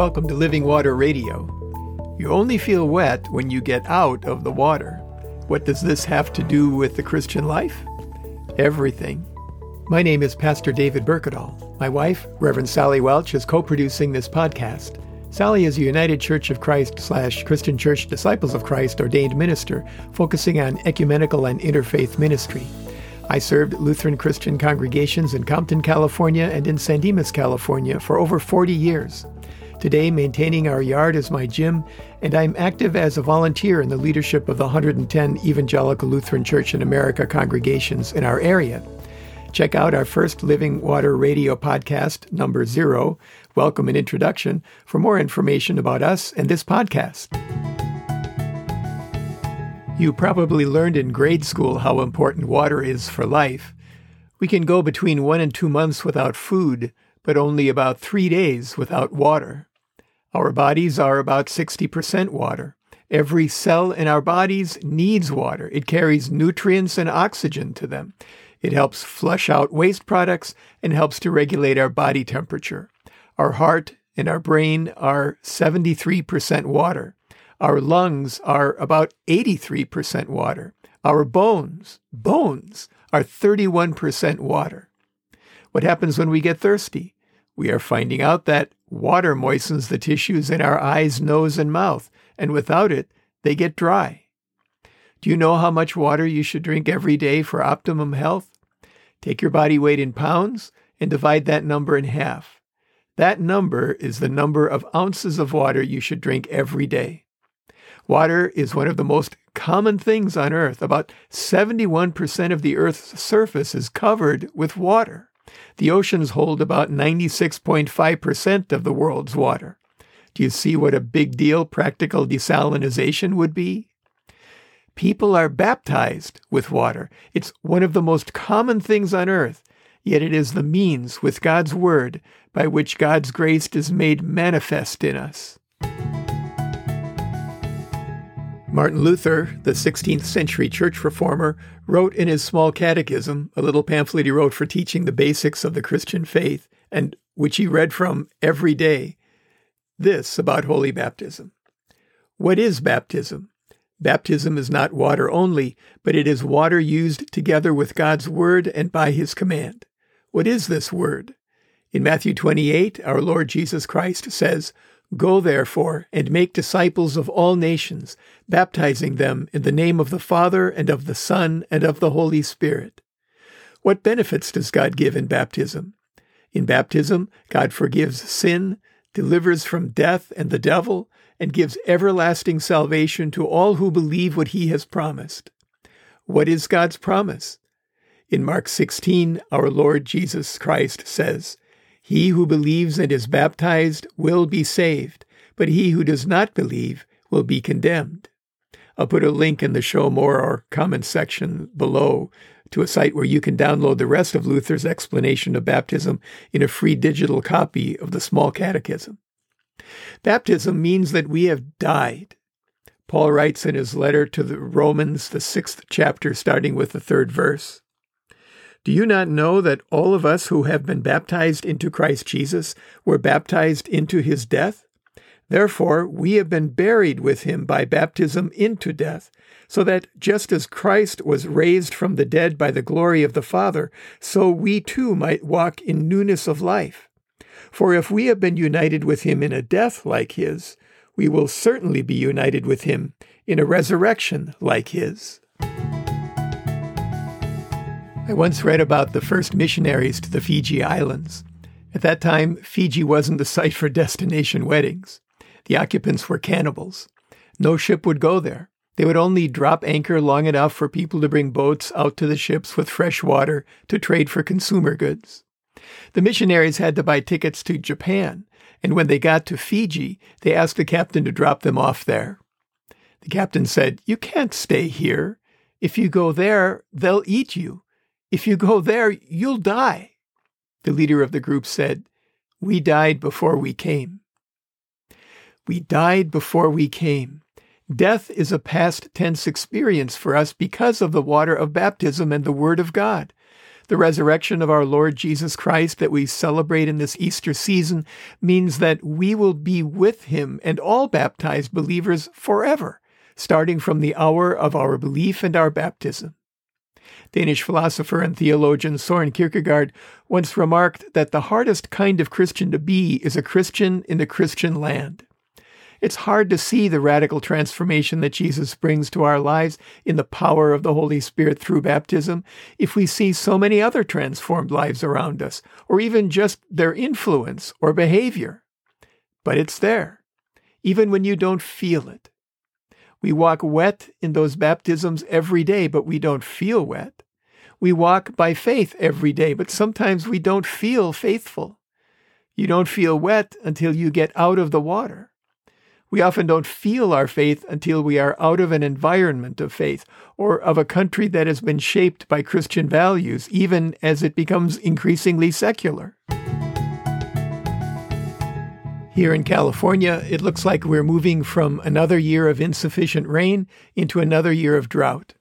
Welcome to Living Water Radio. You only feel wet when you get out of the water. What does this have to do with the Christian life? Everything. My name is Pastor David Berkedal. My wife, Reverend Sally Welch, is co-producing this podcast. Sally is a United Church of Christ slash Christian Church Disciples of Christ ordained minister, focusing on ecumenical and interfaith ministry. I served Lutheran Christian congregations in Compton, California and in San Dimas, California for over 40 years. Today, maintaining our yard is my gym, and I'm active as a volunteer in the leadership of the 110 Evangelical Lutheran Church in America congregations in our area. Check out our first Living Water Radio podcast, number zero, Welcome and Introduction, for more information about us and this podcast. You probably learned in grade school how important water is for life. We can go between one and two months without food, but only about three days without water. Our bodies are about 60% water. Every cell in our bodies needs water. It carries nutrients and oxygen to them. It helps flush out waste products and helps to regulate our body temperature. Our heart and our brain are 73% water. Our lungs are about 83% water. Our bones, bones, are 31% water. What happens when we get thirsty? We are finding out that water moistens the tissues in our eyes, nose, and mouth, and without it, they get dry. Do you know how much water you should drink every day for optimum health? Take your body weight in pounds and divide that number in half. That number is the number of ounces of water you should drink every day. Water is one of the most common things on Earth. About 71% of the Earth's surface is covered with water. The oceans hold about 96.5% of the world's water. Do you see what a big deal practical desalination would be? People are baptized with water. It's one of the most common things on earth, yet it is the means with God's word by which God's grace is made manifest in us. Martin Luther, the 16th century church reformer, wrote in his Small Catechism, a little pamphlet he wrote for teaching the basics of the Christian faith, and which he read from every day, this about holy baptism. What is baptism? Baptism is not water only, but it is water used together with God's word and by his command. What is this word? In Matthew 28, our Lord Jesus Christ says, Go therefore and make disciples of all nations, baptizing them in the name of the Father and of the Son and of the Holy Spirit. What benefits does God give in baptism? In baptism, God forgives sin, delivers from death and the devil, and gives everlasting salvation to all who believe what he has promised. What is God's promise? In Mark 16, our Lord Jesus Christ says, he who believes and is baptized will be saved, but he who does not believe will be condemned. I'll put a link in the show more or comments section below to a site where you can download the rest of Luther's explanation of baptism in a free digital copy of the Small Catechism. Baptism means that we have died. Paul writes in his letter to the Romans, the sixth chapter, starting with the third verse do you not know that all of us who have been baptized into Christ Jesus were baptized into his death? Therefore, we have been buried with him by baptism into death, so that just as Christ was raised from the dead by the glory of the Father, so we too might walk in newness of life. For if we have been united with him in a death like his, we will certainly be united with him in a resurrection like his. I once read about the first missionaries to the Fiji Islands. At that time, Fiji wasn't the site for destination weddings. The occupants were cannibals. No ship would go there. They would only drop anchor long enough for people to bring boats out to the ships with fresh water to trade for consumer goods. The missionaries had to buy tickets to Japan, and when they got to Fiji, they asked the captain to drop them off there. The captain said, You can't stay here. If you go there, they'll eat you. If you go there, you'll die. The leader of the group said, We died before we came. We died before we came. Death is a past tense experience for us because of the water of baptism and the Word of God. The resurrection of our Lord Jesus Christ that we celebrate in this Easter season means that we will be with him and all baptized believers forever, starting from the hour of our belief and our baptism. Danish philosopher and theologian Soren Kierkegaard once remarked that the hardest kind of Christian to be is a Christian in the Christian land. It's hard to see the radical transformation that Jesus brings to our lives in the power of the Holy Spirit through baptism if we see so many other transformed lives around us, or even just their influence or behavior. But it's there, even when you don't feel it. We walk wet in those baptisms every day, but we don't feel wet. We walk by faith every day, but sometimes we don't feel faithful. You don't feel wet until you get out of the water. We often don't feel our faith until we are out of an environment of faith or of a country that has been shaped by Christian values, even as it becomes increasingly secular. Here in California, it looks like we're moving from another year of insufficient rain into another year of drought.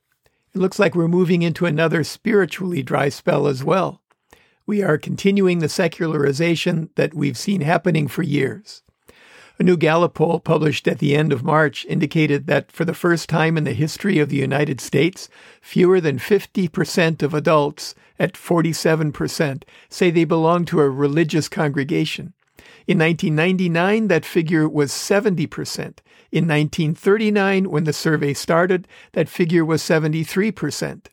It looks like we're moving into another spiritually dry spell as well. We are continuing the secularization that we've seen happening for years. A new Gallup poll published at the end of March indicated that for the first time in the history of the United States, fewer than 50% of adults, at 47%, say they belong to a religious congregation. In 1999, that figure was 70%. In 1939, when the survey started, that figure was 73%.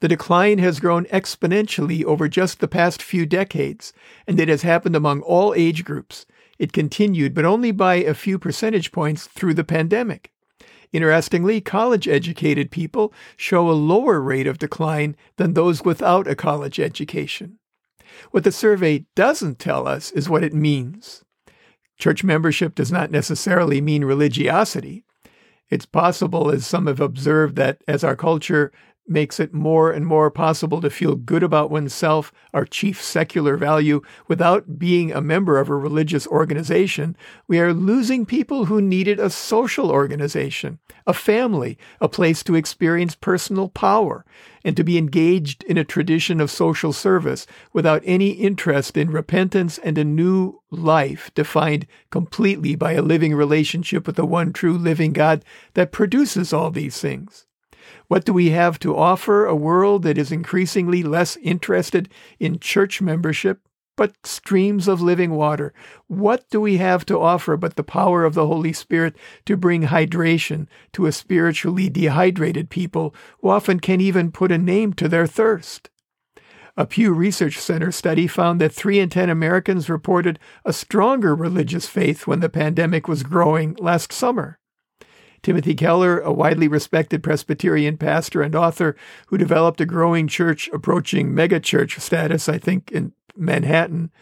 The decline has grown exponentially over just the past few decades, and it has happened among all age groups. It continued, but only by a few percentage points through the pandemic. Interestingly, college educated people show a lower rate of decline than those without a college education. What the survey doesn't tell us is what it means. Church membership does not necessarily mean religiosity. It's possible, as some have observed, that as our culture makes it more and more possible to feel good about oneself, our chief secular value, without being a member of a religious organization, we are losing people who needed a social organization, a family, a place to experience personal power, and to be engaged in a tradition of social service without any interest in repentance and a new life defined completely by a living relationship with the one true living God that produces all these things. What do we have to offer a world that is increasingly less interested in church membership, but streams of living water? What do we have to offer but the power of the Holy Spirit to bring hydration to a spiritually dehydrated people who often can't even put a name to their thirst? A Pew Research Center study found that 3 in 10 Americans reported a stronger religious faith when the pandemic was growing last summer. Timothy Keller, a widely respected Presbyterian pastor and author who developed a growing church approaching megachurch status, I think, in Manhattan,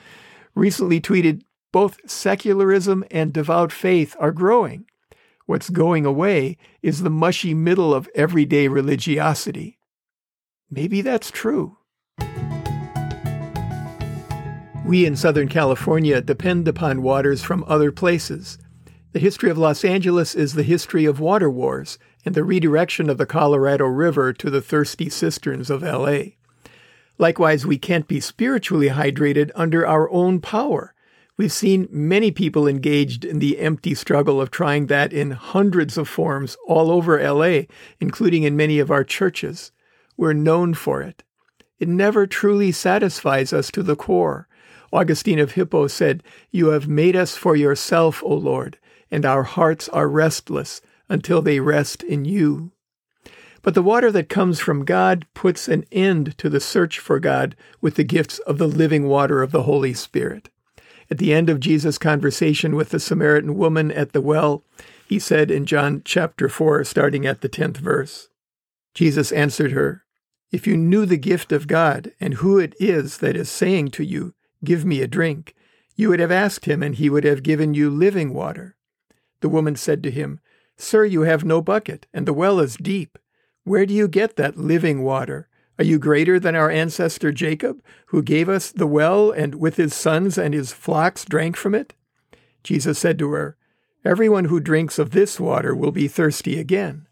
recently tweeted both secularism and devout faith are growing. What's going away is the mushy middle of everyday religiosity. Maybe that's true. We in Southern California depend upon waters from other places. The history of Los Angeles is the history of water wars and the redirection of the Colorado River to the thirsty cisterns of LA. Likewise, we can't be spiritually hydrated under our own power. We've seen many people engaged in the empty struggle of trying that in hundreds of forms all over LA, including in many of our churches. We're known for it. It never truly satisfies us to the core. Augustine of Hippo said, You have made us for yourself, O Lord and our hearts are restless until they rest in you. But the water that comes from God puts an end to the search for God with the gifts of the living water of the Holy Spirit. At the end of Jesus' conversation with the Samaritan woman at the well, he said in John chapter 4, starting at the 10th verse, Jesus answered her, If you knew the gift of God and who it is that is saying to you, Give me a drink, you would have asked him, and he would have given you living water. The woman said to him, Sir, you have no bucket, and the well is deep. Where do you get that living water? Are you greater than our ancestor Jacob, who gave us the well and with his sons and his flocks drank from it? Jesus said to her, Everyone who drinks of this water will be thirsty again.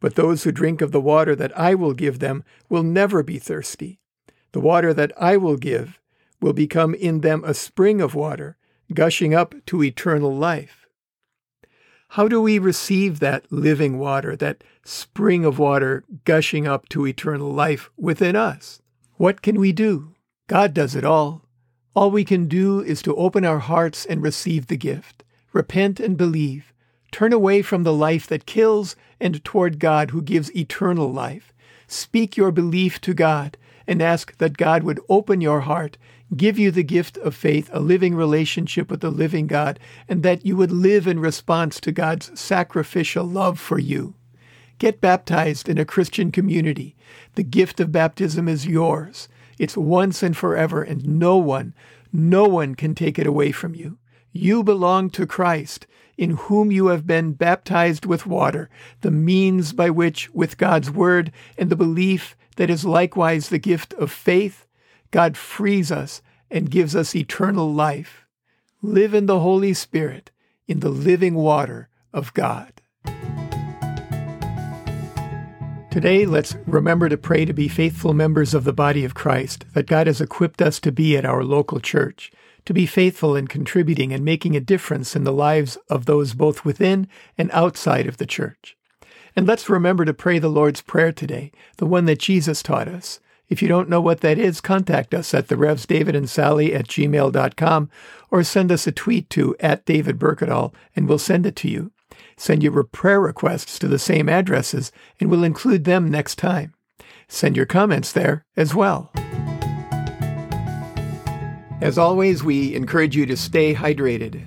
But those who drink of the water that I will give them will never be thirsty. The water that I will give will become in them a spring of water, gushing up to eternal life. How do we receive that living water, that spring of water gushing up to eternal life within us? What can we do? God does it all. All we can do is to open our hearts and receive the gift, repent and believe, turn away from the life that kills and toward God who gives eternal life. Speak your belief to God and ask that God would open your heart, give you the gift of faith, a living relationship with the living God, and that you would live in response to God's sacrificial love for you. Get baptized in a Christian community. The gift of baptism is yours. It's once and forever, and no one, no one can take it away from you. You belong to Christ, in whom you have been baptized with water, the means by which, with God's word and the belief that is likewise the gift of faith, God frees us and gives us eternal life. Live in the Holy Spirit, in the living water of God. Today, let's remember to pray to be faithful members of the body of Christ that God has equipped us to be at our local church, to be faithful in contributing and making a difference in the lives of those both within and outside of the church. And let's remember to pray the Lord's Prayer today, the one that Jesus taught us. If you don't know what that is, contact us at the Revs David and Sally at gmail.com or send us a tweet to at David and we'll send it to you. Send your prayer requests to the same addresses, and we'll include them next time. Send your comments there as well. As always, we encourage you to stay hydrated.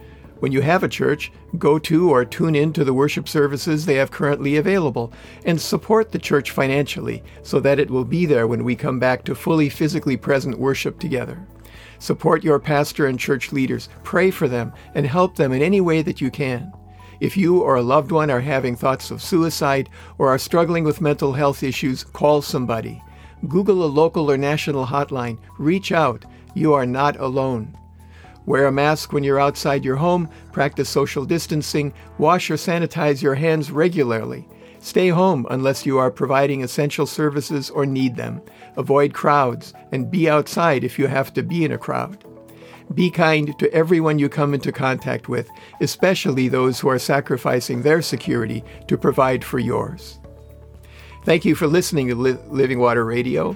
When you have a church, go to or tune in to the worship services they have currently available and support the church financially so that it will be there when we come back to fully physically present worship together. Support your pastor and church leaders, pray for them, and help them in any way that you can. If you or a loved one are having thoughts of suicide or are struggling with mental health issues, call somebody. Google a local or national hotline. Reach out. You are not alone. Wear a mask when you're outside your home, practice social distancing, wash or sanitize your hands regularly. Stay home unless you are providing essential services or need them. Avoid crowds and be outside if you have to be in a crowd. Be kind to everyone you come into contact with, especially those who are sacrificing their security to provide for yours. Thank you for listening to Living Water Radio.